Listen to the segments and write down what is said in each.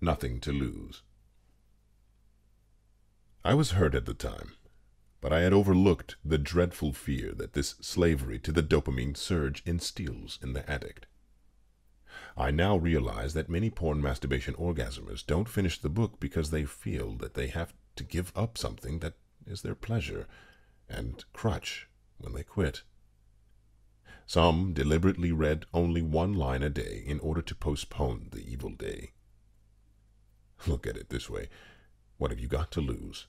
nothing to lose. I was hurt at the time, but I had overlooked the dreadful fear that this slavery to the dopamine surge instills in the addict. I now realize that many porn masturbation orgasmers don't finish the book because they feel that they have to give up something that is their pleasure and crutch when they quit. Some deliberately read only one line a day in order to postpone the evil day. Look at it this way what have you got to lose?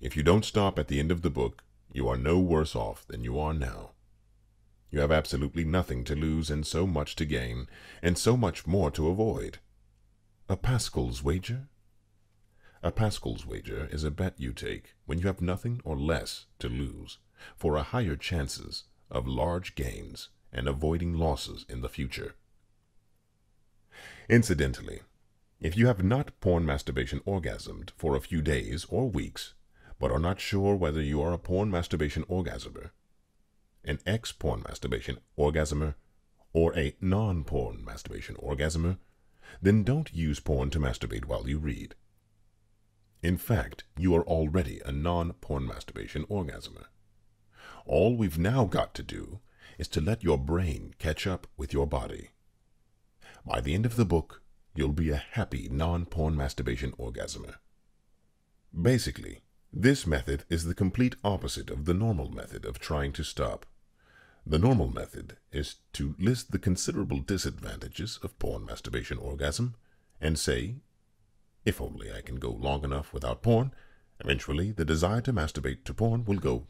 If you don't stop at the end of the book, you are no worse off than you are now. You have absolutely nothing to lose and so much to gain, and so much more to avoid. A Pascal's wager? A Pascal's wager is a bet you take when you have nothing or less to lose, for a higher chances of large gains and avoiding losses in the future. Incidentally, if you have not porn masturbation orgasmed for a few days or weeks, but are not sure whether you are a porn masturbation orgasmer, an ex porn masturbation orgasmer, or a non porn masturbation orgasmer, then don't use porn to masturbate while you read. In fact, you are already a non porn masturbation orgasmer. All we've now got to do is to let your brain catch up with your body. By the end of the book, you'll be a happy non-porn masturbation orgasmer. Basically, this method is the complete opposite of the normal method of trying to stop. The normal method is to list the considerable disadvantages of porn masturbation orgasm and say, if only I can go long enough without porn, eventually the desire to masturbate to porn will go.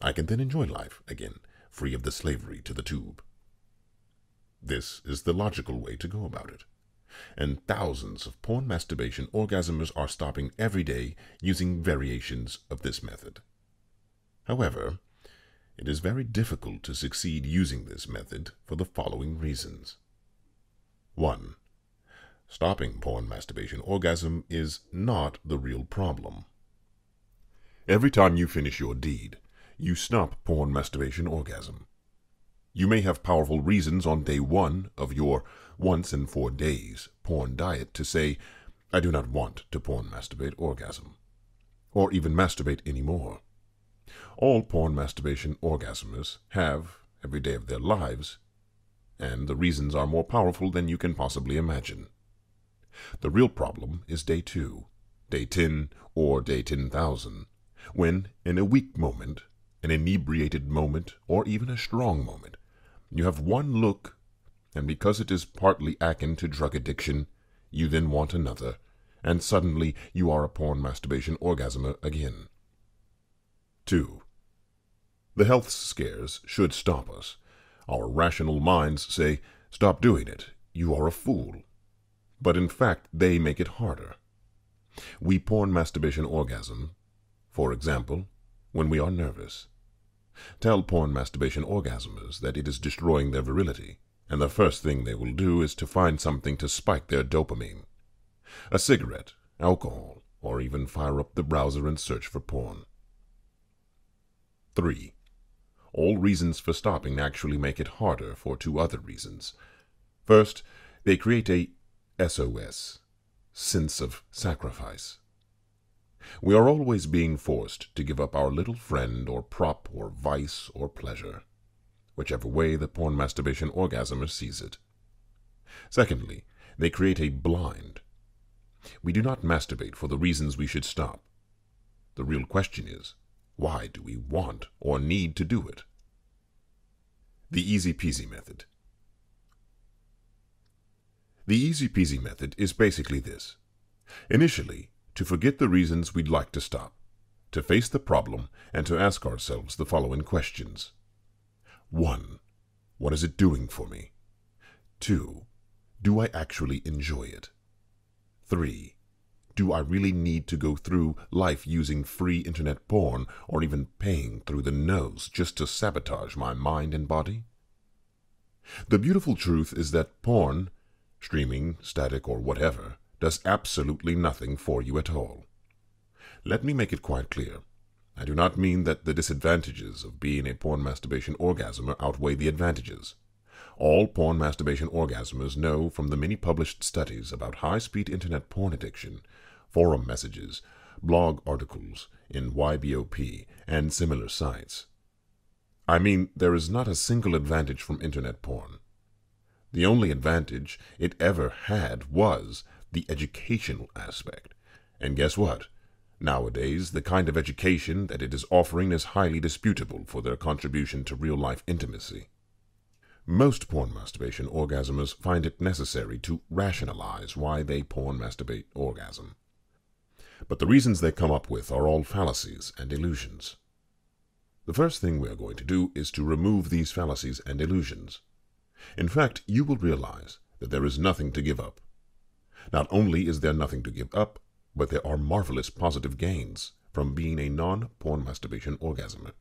I can then enjoy life again, free of the slavery to the tube. This is the logical way to go about it and thousands of porn masturbation orgasmers are stopping every day using variations of this method. However, it is very difficult to succeed using this method for the following reasons. 1. Stopping porn masturbation orgasm is not the real problem. Every time you finish your deed, you stop porn masturbation orgasm. You may have powerful reasons on day one of your once in four days porn diet to say, I do not want to porn masturbate orgasm, or even masturbate anymore. All porn masturbation orgasmers have, every day of their lives, and the reasons are more powerful than you can possibly imagine. The real problem is day two, day 10, or day 10,000, when, in a weak moment, an inebriated moment, or even a strong moment, you have one look, and because it is partly akin to drug addiction, you then want another, and suddenly you are a porn masturbation orgasmer again. 2. The health scares should stop us. Our rational minds say, Stop doing it. You are a fool. But in fact, they make it harder. We porn masturbation orgasm, for example, when we are nervous. Tell porn masturbation orgasmers that it is destroying their virility, and the first thing they will do is to find something to spike their dopamine. A cigarette, alcohol, or even fire up the browser and search for porn. 3. All reasons for stopping actually make it harder for two other reasons. First, they create a SOS, sense of sacrifice. We are always being forced to give up our little friend or prop or vice or pleasure, whichever way the porn masturbation orgasmer sees it. Secondly, they create a blind. We do not masturbate for the reasons we should stop. The real question is, why do we want or need to do it? The easy peasy method. The easy peasy method is basically this. Initially, to forget the reasons we'd like to stop, to face the problem, and to ask ourselves the following questions. 1. What is it doing for me? 2. Do I actually enjoy it? 3. Do I really need to go through life using free internet porn or even paying through the nose just to sabotage my mind and body? The beautiful truth is that porn, streaming, static, or whatever, does absolutely nothing for you at all. Let me make it quite clear. I do not mean that the disadvantages of being a porn masturbation orgasmer outweigh the advantages. All porn masturbation orgasmers know from the many published studies about high speed internet porn addiction, forum messages, blog articles in YBOP, and similar sites. I mean, there is not a single advantage from internet porn. The only advantage it ever had was the educational aspect. And guess what? Nowadays, the kind of education that it is offering is highly disputable for their contribution to real life intimacy. Most porn masturbation orgasmers find it necessary to rationalize why they porn masturbate orgasm. But the reasons they come up with are all fallacies and illusions. The first thing we are going to do is to remove these fallacies and illusions. In fact, you will realize that there is nothing to give up. Not only is there nothing to give up, but there are marvelous positive gains from being a non-porn masturbation orgasmer,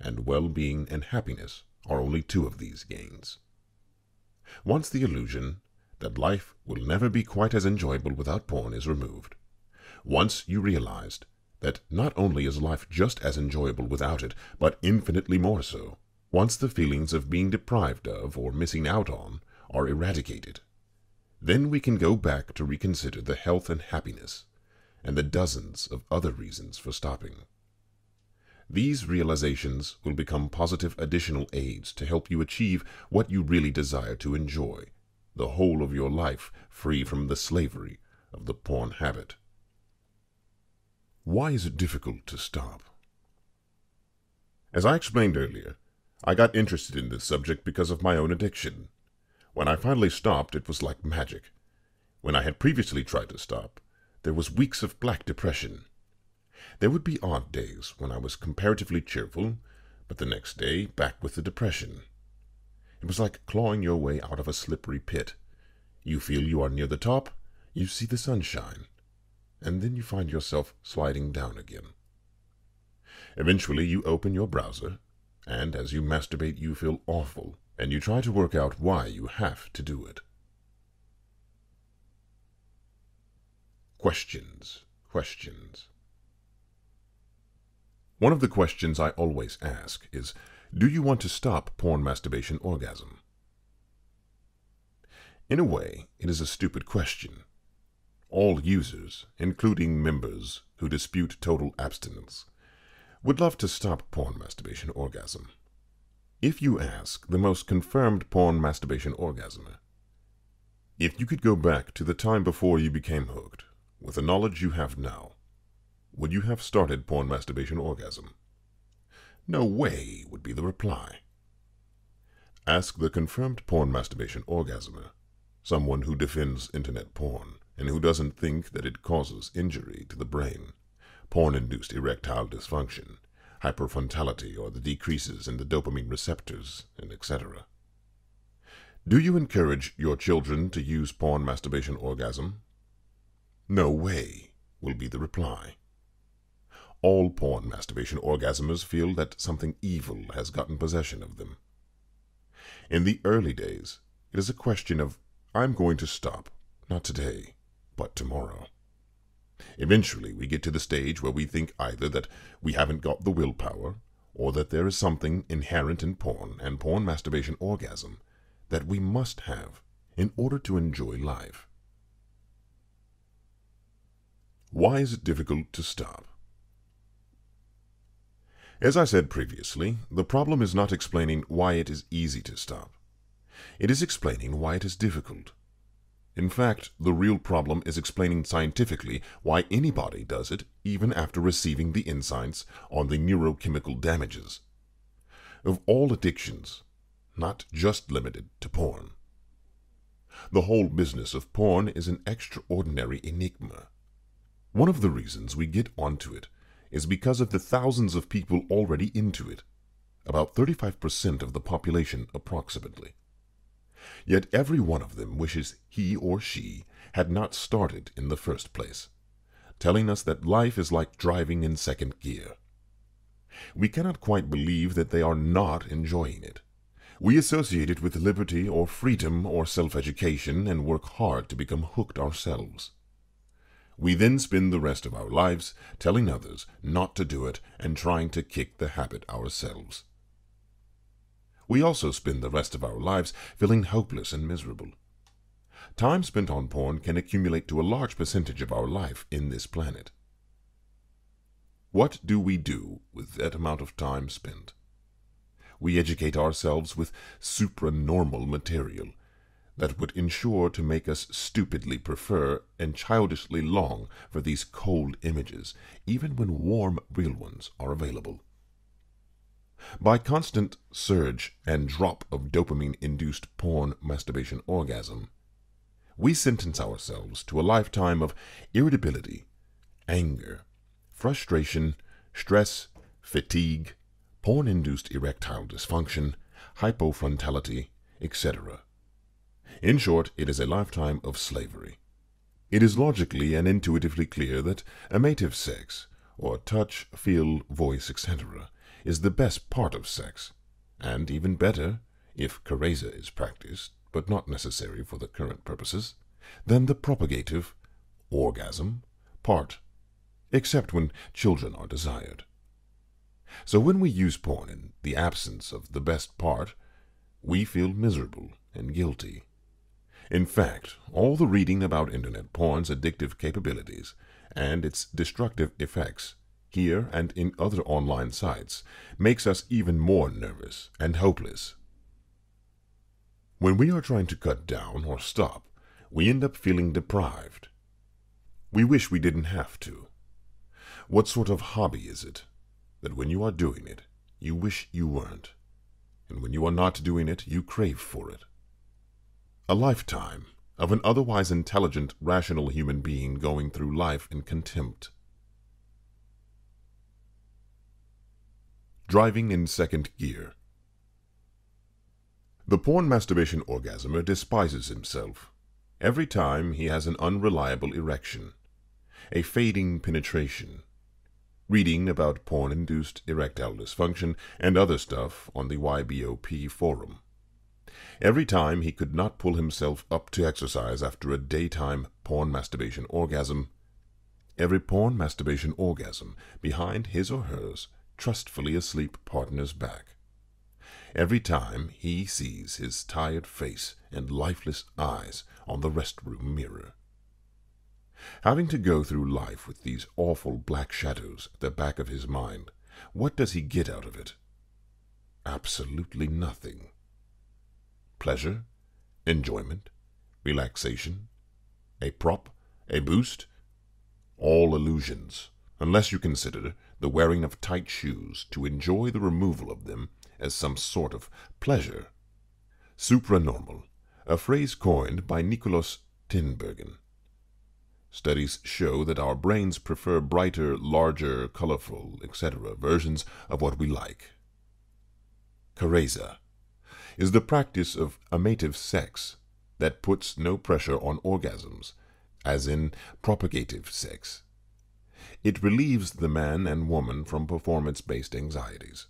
and well-being and happiness are only two of these gains. Once the illusion that life will never be quite as enjoyable without porn is removed, once you realized that not only is life just as enjoyable without it, but infinitely more so, once the feelings of being deprived of or missing out on are eradicated, then we can go back to reconsider the health and happiness and the dozens of other reasons for stopping. These realizations will become positive additional aids to help you achieve what you really desire to enjoy, the whole of your life free from the slavery of the porn habit. Why is it difficult to stop? As I explained earlier, I got interested in this subject because of my own addiction. When I finally stopped, it was like magic. When I had previously tried to stop, there was weeks of black depression. There would be odd days when I was comparatively cheerful, but the next day back with the depression. It was like clawing your way out of a slippery pit. You feel you are near the top, you see the sunshine, and then you find yourself sliding down again. Eventually you open your browser, and as you masturbate you feel awful, and you try to work out why you have to do it. Questions, questions. One of the questions I always ask is, do you want to stop porn masturbation orgasm? In a way, it is a stupid question. All users, including members who dispute total abstinence, would love to stop porn masturbation orgasm. If you ask the most confirmed porn masturbation orgasmer, if you could go back to the time before you became hooked, with the knowledge you have now, would you have started porn masturbation orgasm? No way would be the reply. Ask the confirmed porn masturbation orgasmer, someone who defends internet porn and who doesn't think that it causes injury to the brain, porn-induced erectile dysfunction, hyperfrontality, or the decreases in the dopamine receptors, and etc. Do you encourage your children to use porn masturbation orgasm? No way, will be the reply. All porn masturbation orgasmers feel that something evil has gotten possession of them. In the early days, it is a question of, I'm going to stop, not today, but tomorrow. Eventually, we get to the stage where we think either that we haven't got the willpower, or that there is something inherent in porn and porn masturbation orgasm that we must have in order to enjoy life. Why is it difficult to stop? As I said previously, the problem is not explaining why it is easy to stop. It is explaining why it is difficult. In fact, the real problem is explaining scientifically why anybody does it even after receiving the insights on the neurochemical damages. Of all addictions, not just limited to porn. The whole business of porn is an extraordinary enigma. One of the reasons we get onto it is because of the thousands of people already into it, about 35% of the population approximately. Yet every one of them wishes he or she had not started in the first place, telling us that life is like driving in second gear. We cannot quite believe that they are not enjoying it. We associate it with liberty or freedom or self-education and work hard to become hooked ourselves. We then spend the rest of our lives telling others not to do it and trying to kick the habit ourselves. We also spend the rest of our lives feeling hopeless and miserable. Time spent on porn can accumulate to a large percentage of our life in this planet. What do we do with that amount of time spent? We educate ourselves with supranormal material that would ensure to make us stupidly prefer and childishly long for these cold images, even when warm, real ones are available. By constant surge and drop of dopamine induced porn masturbation orgasm, we sentence ourselves to a lifetime of irritability, anger, frustration, stress, fatigue, porn induced erectile dysfunction, hypofrontality, etc. In short, it is a lifetime of slavery. It is logically and intuitively clear that amative sex, or touch, feel, voice, etc., is the best part of sex, and even better, if karezza is practiced, but not necessary for the current purposes, than the propagative, orgasm, part, except when children are desired. So when we use porn in the absence of the best part, we feel miserable and guilty. In fact, all the reading about Internet porn's addictive capabilities and its destructive effects here and in other online sites, makes us even more nervous and hopeless. When we are trying to cut down or stop, we end up feeling deprived. We wish we didn't have to. What sort of hobby is it that when you are doing it, you wish you weren't, and when you are not doing it, you crave for it? A lifetime of an otherwise intelligent, rational human being going through life in contempt Driving in second gear. The porn masturbation orgasmer despises himself every time he has an unreliable erection, a fading penetration, reading about porn induced erectile dysfunction and other stuff on the YBOP forum. Every time he could not pull himself up to exercise after a daytime porn masturbation orgasm, every porn masturbation orgasm behind his or hers trustfully asleep partner's back. Every time he sees his tired face and lifeless eyes on the restroom mirror. Having to go through life with these awful black shadows at the back of his mind, what does he get out of it? Absolutely nothing. Pleasure, enjoyment, relaxation, a prop, a boost, all illusions, unless you consider the wearing of tight shoes to enjoy the removal of them as some sort of pleasure. Supranormal, a phrase coined by Nikolaus Tinbergen. Studies show that our brains prefer brighter, larger, colorful, etc. versions of what we like. Karezza is the practice of amative sex that puts no pressure on orgasms, as in propagative sex. It relieves the man and woman from performance-based anxieties.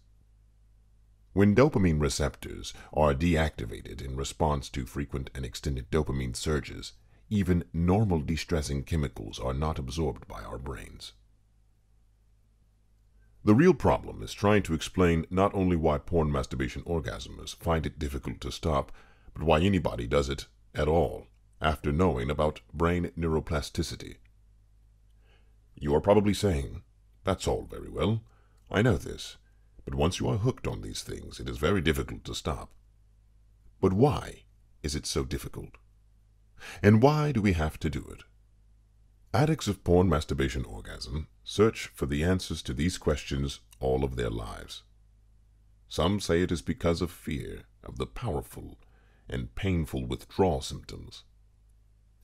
When dopamine receptors are deactivated in response to frequent and extended dopamine surges, even normal distressing chemicals are not absorbed by our brains. The real problem is trying to explain not only why porn masturbation orgasmers find it difficult to stop, but why anybody does it at all after knowing about brain neuroplasticity. You are probably saying, That's all very well. I know this. But once you are hooked on these things, it is very difficult to stop. But why is it so difficult? And why do we have to do it? Addicts of porn masturbation orgasm search for the answers to these questions all of their lives. Some say it is because of fear of the powerful and painful withdrawal symptoms.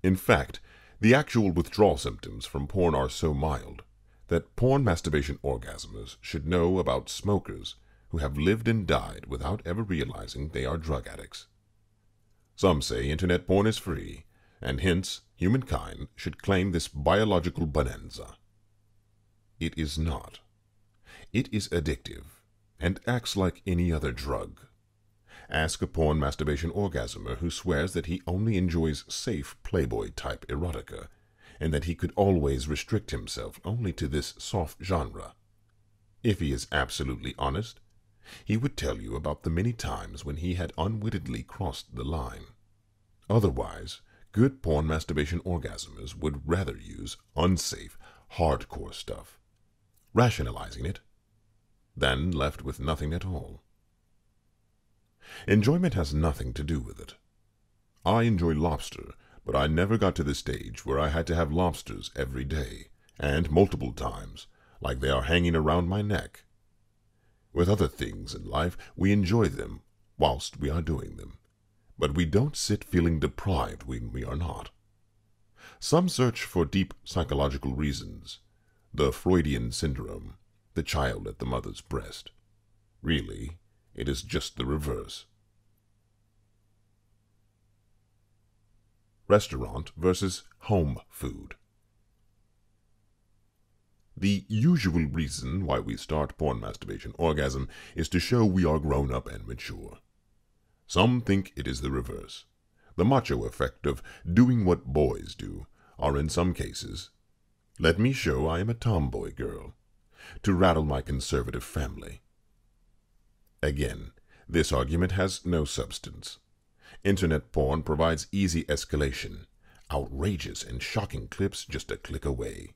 In fact, the actual withdrawal symptoms from porn are so mild that porn masturbation orgasmers should know about smokers who have lived and died without ever realizing they are drug addicts. Some say internet porn is free, and hence humankind should claim this biological bonanza. It is not. It is addictive and acts like any other drug. Ask a porn masturbation orgasmer who swears that he only enjoys safe Playboy type erotica, and that he could always restrict himself only to this soft genre. If he is absolutely honest, he would tell you about the many times when he had unwittingly crossed the line. Otherwise, good porn masturbation orgasmers would rather use unsafe, hardcore stuff, rationalizing it, than left with nothing at all. Enjoyment has nothing to do with it. I enjoy lobster, but I never got to the stage where I had to have lobsters every day, and multiple times, like they are hanging around my neck. With other things in life, we enjoy them whilst we are doing them, but we don't sit feeling deprived when we are not. Some search for deep psychological reasons, the Freudian syndrome, the child at the mother's breast. Really, it is just the reverse. Restaurant versus home food. The usual reason why we start porn masturbation orgasm is to show we are grown up and mature. Some think it is the reverse. The macho effect of doing what boys do, or in some cases, let me show I am a tomboy girl, to rattle my conservative family. Again, this argument has no substance. Internet porn provides easy escalation, outrageous and shocking clips just a click away.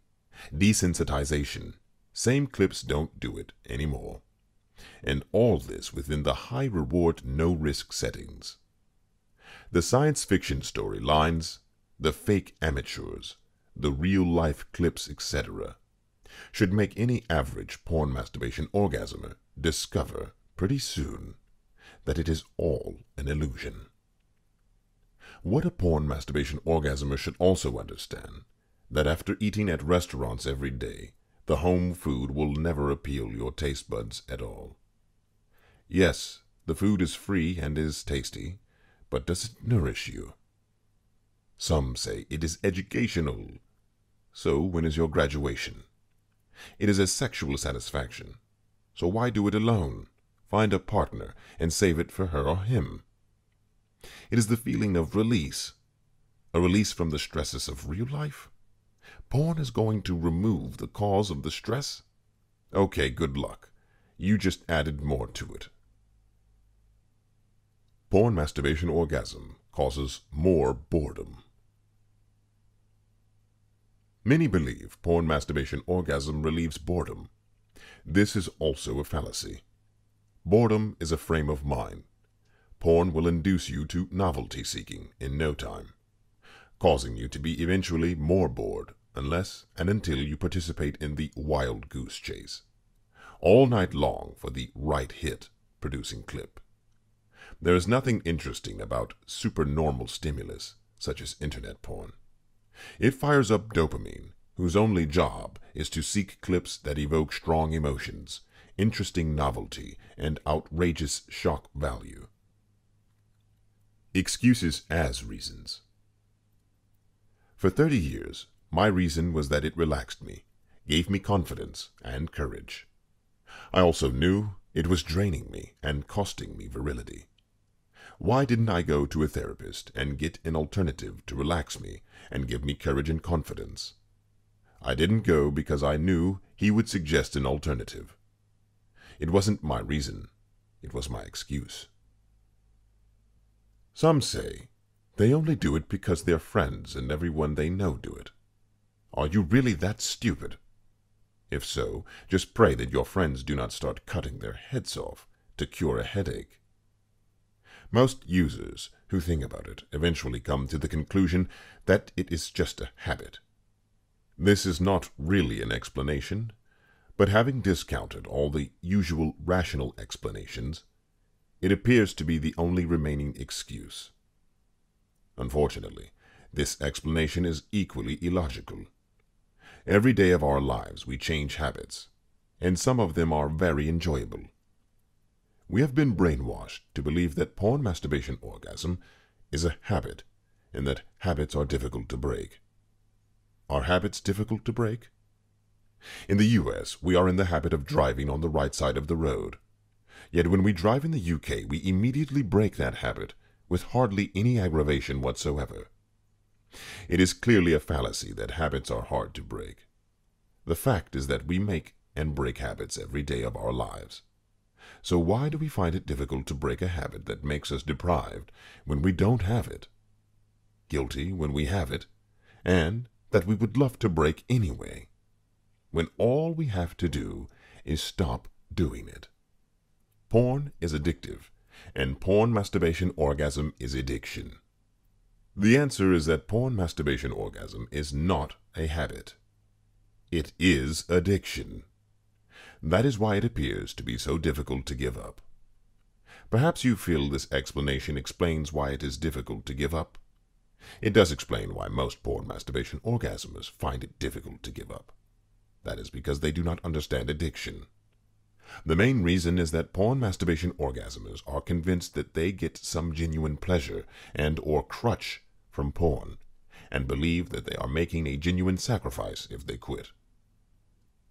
Desensitization. Same clips don't do it anymore. And all this within the high reward, no risk settings. The science fiction storylines, the fake amateurs, the real life clips, etc., should make any average porn masturbation orgasmer discover pretty soon that it is all an illusion. What a porn masturbation orgasmer should also understand that after eating at restaurants every day, the home food will never appeal your taste buds at all. Yes, the food is free and is tasty, but does it nourish you? Some say it is educational. So when is your graduation? It is a sexual satisfaction. So why do it alone? Find a partner and save it for her or him. It is the feeling of release, a release from the stresses of real life. Porn is going to remove the cause of the stress? Okay, good luck. You just added more to it. Porn masturbation orgasm causes more boredom. Many believe porn masturbation orgasm relieves boredom. This is also a fallacy. Boredom is a frame of mind. Porn will induce you to novelty seeking in no time, causing you to be eventually more bored unless and until you participate in the wild goose chase. All night long for the right hit producing clip. There is nothing interesting about supernormal stimulus, such as internet porn. It fires up dopamine, whose only job is to seek clips that evoke strong emotions, interesting novelty, and outrageous shock value. Excuses as reasons. For 30 years, my reason was that it relaxed me, gave me confidence and courage. I also knew it was draining me and costing me virility. Why didn't I go to a therapist and get an alternative to relax me and give me courage and confidence? I didn't go because I knew he would suggest an alternative. It wasn't my reason, it was my excuse. Some say they only do it because their friends and everyone they know do it. Are you really that stupid? If so, just pray that your friends do not start cutting their heads off to cure a headache. Most users who think about it eventually come to the conclusion that it is just a habit. This is not really an explanation, but having discounted all the usual rational explanations, it appears to be the only remaining excuse. Unfortunately, this explanation is equally illogical. Every day of our lives we change habits, and some of them are very enjoyable. We have been brainwashed to believe that porn masturbation orgasm is a habit and that habits are difficult to break. Are habits difficult to break? In the US, we are in the habit of driving on the right side of the road. Yet when we drive in the UK, we immediately break that habit with hardly any aggravation whatsoever. It is clearly a fallacy that habits are hard to break. The fact is that we make and break habits every day of our lives. So why do we find it difficult to break a habit that makes us deprived when we don't have it, guilty when we have it, and that we would love to break anyway, when all we have to do is stop doing it? Porn is addictive, and porn masturbation orgasm is addiction. The answer is that porn masturbation orgasm is not a habit. It is addiction. That is why it appears to be so difficult to give up. Perhaps you feel this explanation explains why it is difficult to give up. It does explain why most porn masturbation orgasmers find it difficult to give up. That is because they do not understand addiction. The main reason is that porn masturbation orgasmers are convinced that they get some genuine pleasure and or crutch from porn and believe that they are making a genuine sacrifice if they quit.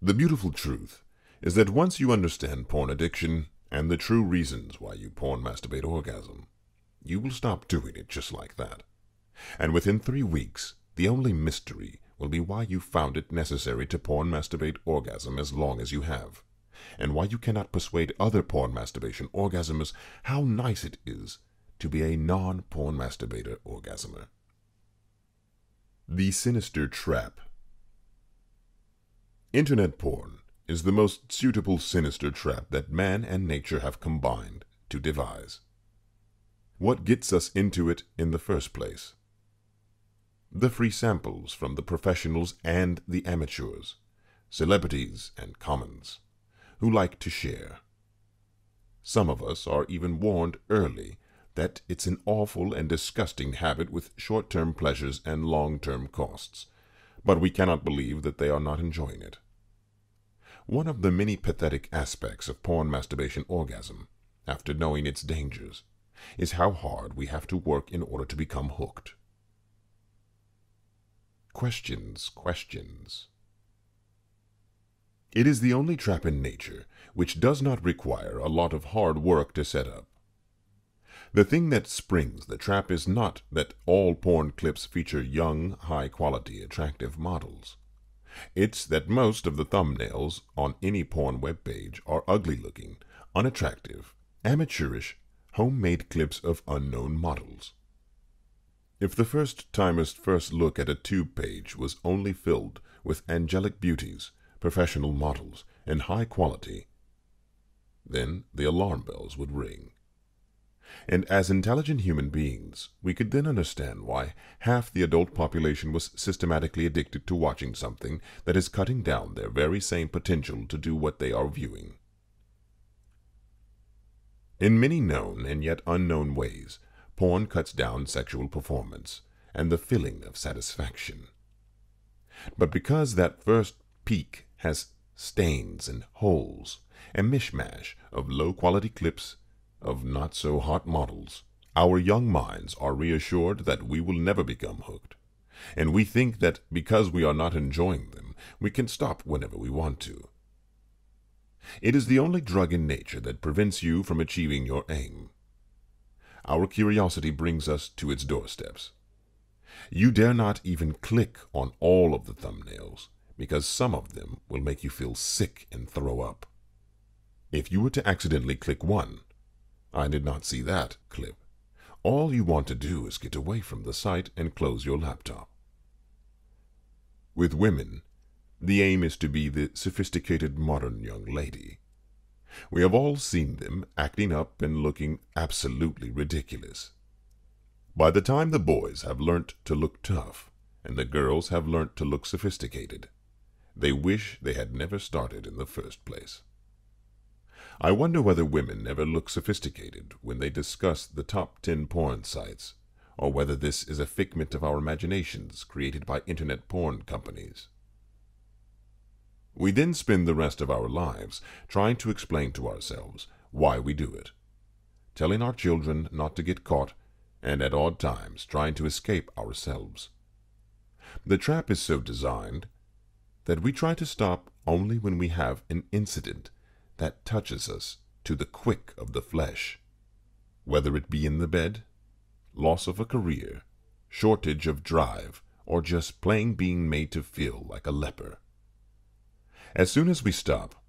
The beautiful truth is that once you understand porn addiction and the true reasons why you porn masturbate orgasm, you will stop doing it just like that. And within three weeks, the only mystery will be why you found it necessary to porn masturbate orgasm as long as you have and why you cannot persuade other porn masturbation orgasmers how nice it is to be a non-porn masturbator orgasmer. The Sinister Trap Internet porn is the most suitable sinister trap that man and nature have combined to devise. What gets us into it in the first place? The free samples from the professionals and the amateurs, celebrities and commons who like to share. Some of us are even warned early that it's an awful and disgusting habit with short-term pleasures and long-term costs, but we cannot believe that they are not enjoying it. One of the many pathetic aspects of porn masturbation orgasm, after knowing its dangers, is how hard we have to work in order to become hooked. Questions, questions. It is the only trap in nature which does not require a lot of hard work to set up. The thing that springs the trap is not that all porn clips feature young, high-quality, attractive models. It's that most of the thumbnails on any porn web page are ugly-looking, unattractive, amateurish, homemade clips of unknown models. If the first-timer's first look at a tube page was only filled with angelic beauties, professional models, and high quality, then the alarm bells would ring. And as intelligent human beings, we could then understand why half the adult population was systematically addicted to watching something that is cutting down their very same potential to do what they are viewing. In many known and yet unknown ways, porn cuts down sexual performance and the feeling of satisfaction. But because that first peak has stains and holes, a mishmash of low-quality clips of not-so-hot models. Our young minds are reassured that we will never become hooked, and we think that because we are not enjoying them, we can stop whenever we want to. It is the only drug in nature that prevents you from achieving your aim. Our curiosity brings us to its doorsteps. You dare not even click on all of the thumbnails, because some of them will make you feel sick and throw up. If you were to accidentally click one, I did not see that clip. All you want to do is get away from the site and close your laptop. With women, the aim is to be the sophisticated modern young lady. We have all seen them acting up and looking absolutely ridiculous. By the time the boys have learnt to look tough, and the girls have learnt to look sophisticated, they wish they had never started in the first place. I wonder whether women ever look sophisticated when they discuss the top 10 porn sites, or whether this is a figment of our imaginations created by internet porn companies. We then spend the rest of our lives trying to explain to ourselves why we do it, telling our children not to get caught, and at odd times trying to escape ourselves. The trap is so designed that we try to stop only when we have an incident that touches us to the quick of the flesh, whether it be in the bed, loss of a career, shortage of drive, or just plain being made to feel like a leper. As soon as we stop,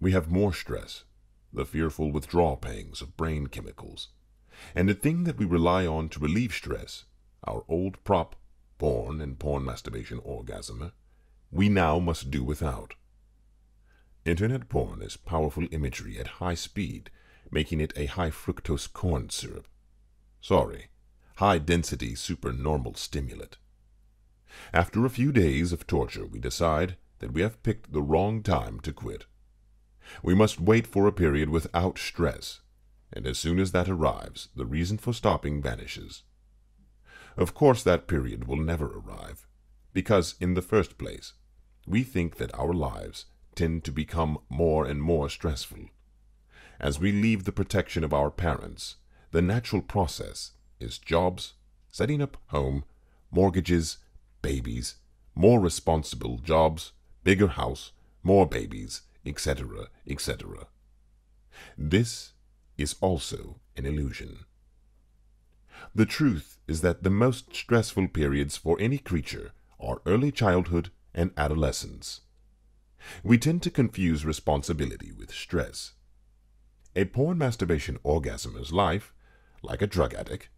we have more stress, the fearful withdrawal pangs of brain chemicals, and the thing that we rely on to relieve stress, our old prop, porn and porn masturbation orgasm, we now must do without. Internet porn is powerful imagery at high speed, making it a high fructose corn syrup. Sorry, high density supernormal stimulant. After a few days of torture, we decide that we have picked the wrong time to quit. We must wait for a period without stress, and as soon as that arrives, the reason for stopping vanishes. Of course, that period will never arrive, because, in the first place, we think that our lives tend to become more and more stressful. As we leave the protection of our parents, the natural process is jobs, setting up home, mortgages, babies, more responsible jobs, bigger house, more babies, etc., etc. This is also an illusion. The truth is that the most stressful periods for any creature are early childhood and adolescence. We tend to confuse responsibility with stress. A porn masturbation orgasmer's life, like a drug addict,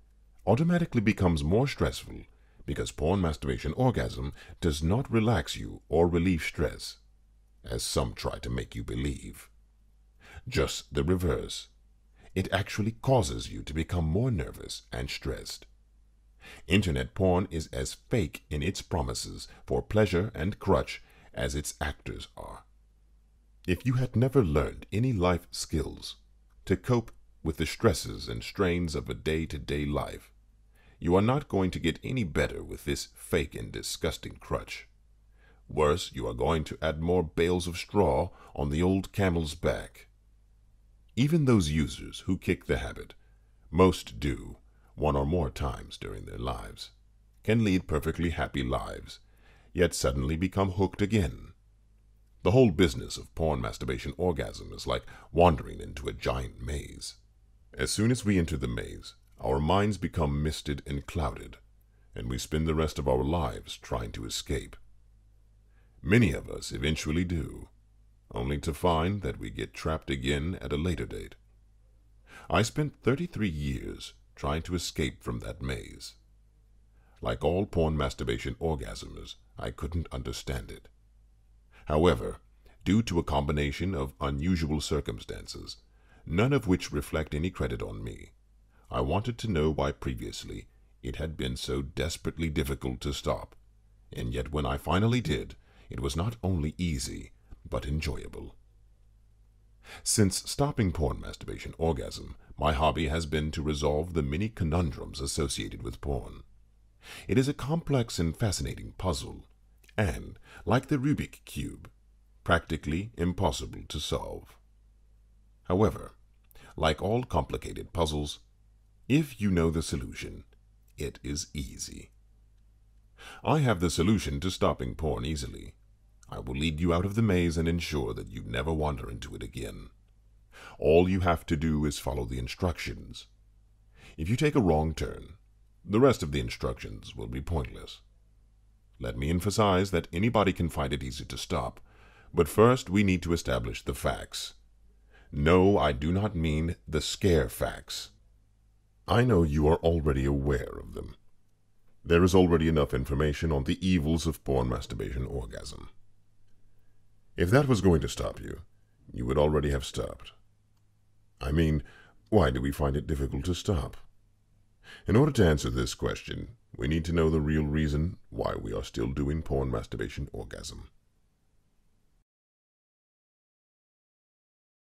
automatically becomes more stressful because porn masturbation orgasm does not relax you or relieve stress, as some try to make you believe. Just the reverse. It actually causes you to become more nervous and stressed. Internet porn is as fake in its promises for pleasure and crutch as its actors are. If you had never learned any life skills to cope with the stresses and strains of a day to day life, you are not going to get any better with this fake and disgusting crutch. Worse, you are going to add more bales of straw on the old camel's back. Even those users who kick the habit, most do, one or more times during their lives, can lead perfectly happy lives, yet suddenly become hooked again. The whole business of porn masturbation orgasm is like wandering into a giant maze. As soon as we enter the maze, our minds become misted and clouded, and we spend the rest of our lives trying to escape. Many of us eventually do, only to find that we get trapped again at a later date. I spent 33 years trying to escape from that maze. Like all porn masturbation orgasms, I couldn't understand it. However, due to a combination of unusual circumstances, none of which reflect any credit on me, I wanted to know why previously it had been so desperately difficult to stop, and yet when I finally did, it was not only easy, but enjoyable. Since stopping porn masturbation orgasm, my hobby has been to resolve the many conundrums associated with porn. It is a complex and fascinating puzzle, and, like the Rubik Cube, practically impossible to solve. However, like all complicated puzzles, if you know the solution, it is easy. I have the solution to stopping porn easily. I will lead you out of the maze and ensure that you never wander into it again. All you have to do is follow the instructions. If you take a wrong turn, the rest of the instructions will be pointless. Let me emphasize that anybody can find it easy to stop, but first we need to establish the facts. No, I do not mean the scare facts. I know you are already aware of them. There is already enough information on the evils of porn masturbation orgasm. If that was going to stop you, you would already have stopped. I mean, why do we find it difficult to stop? In order to answer this question, we need to know the real reason why we are still doing porn masturbation orgasm.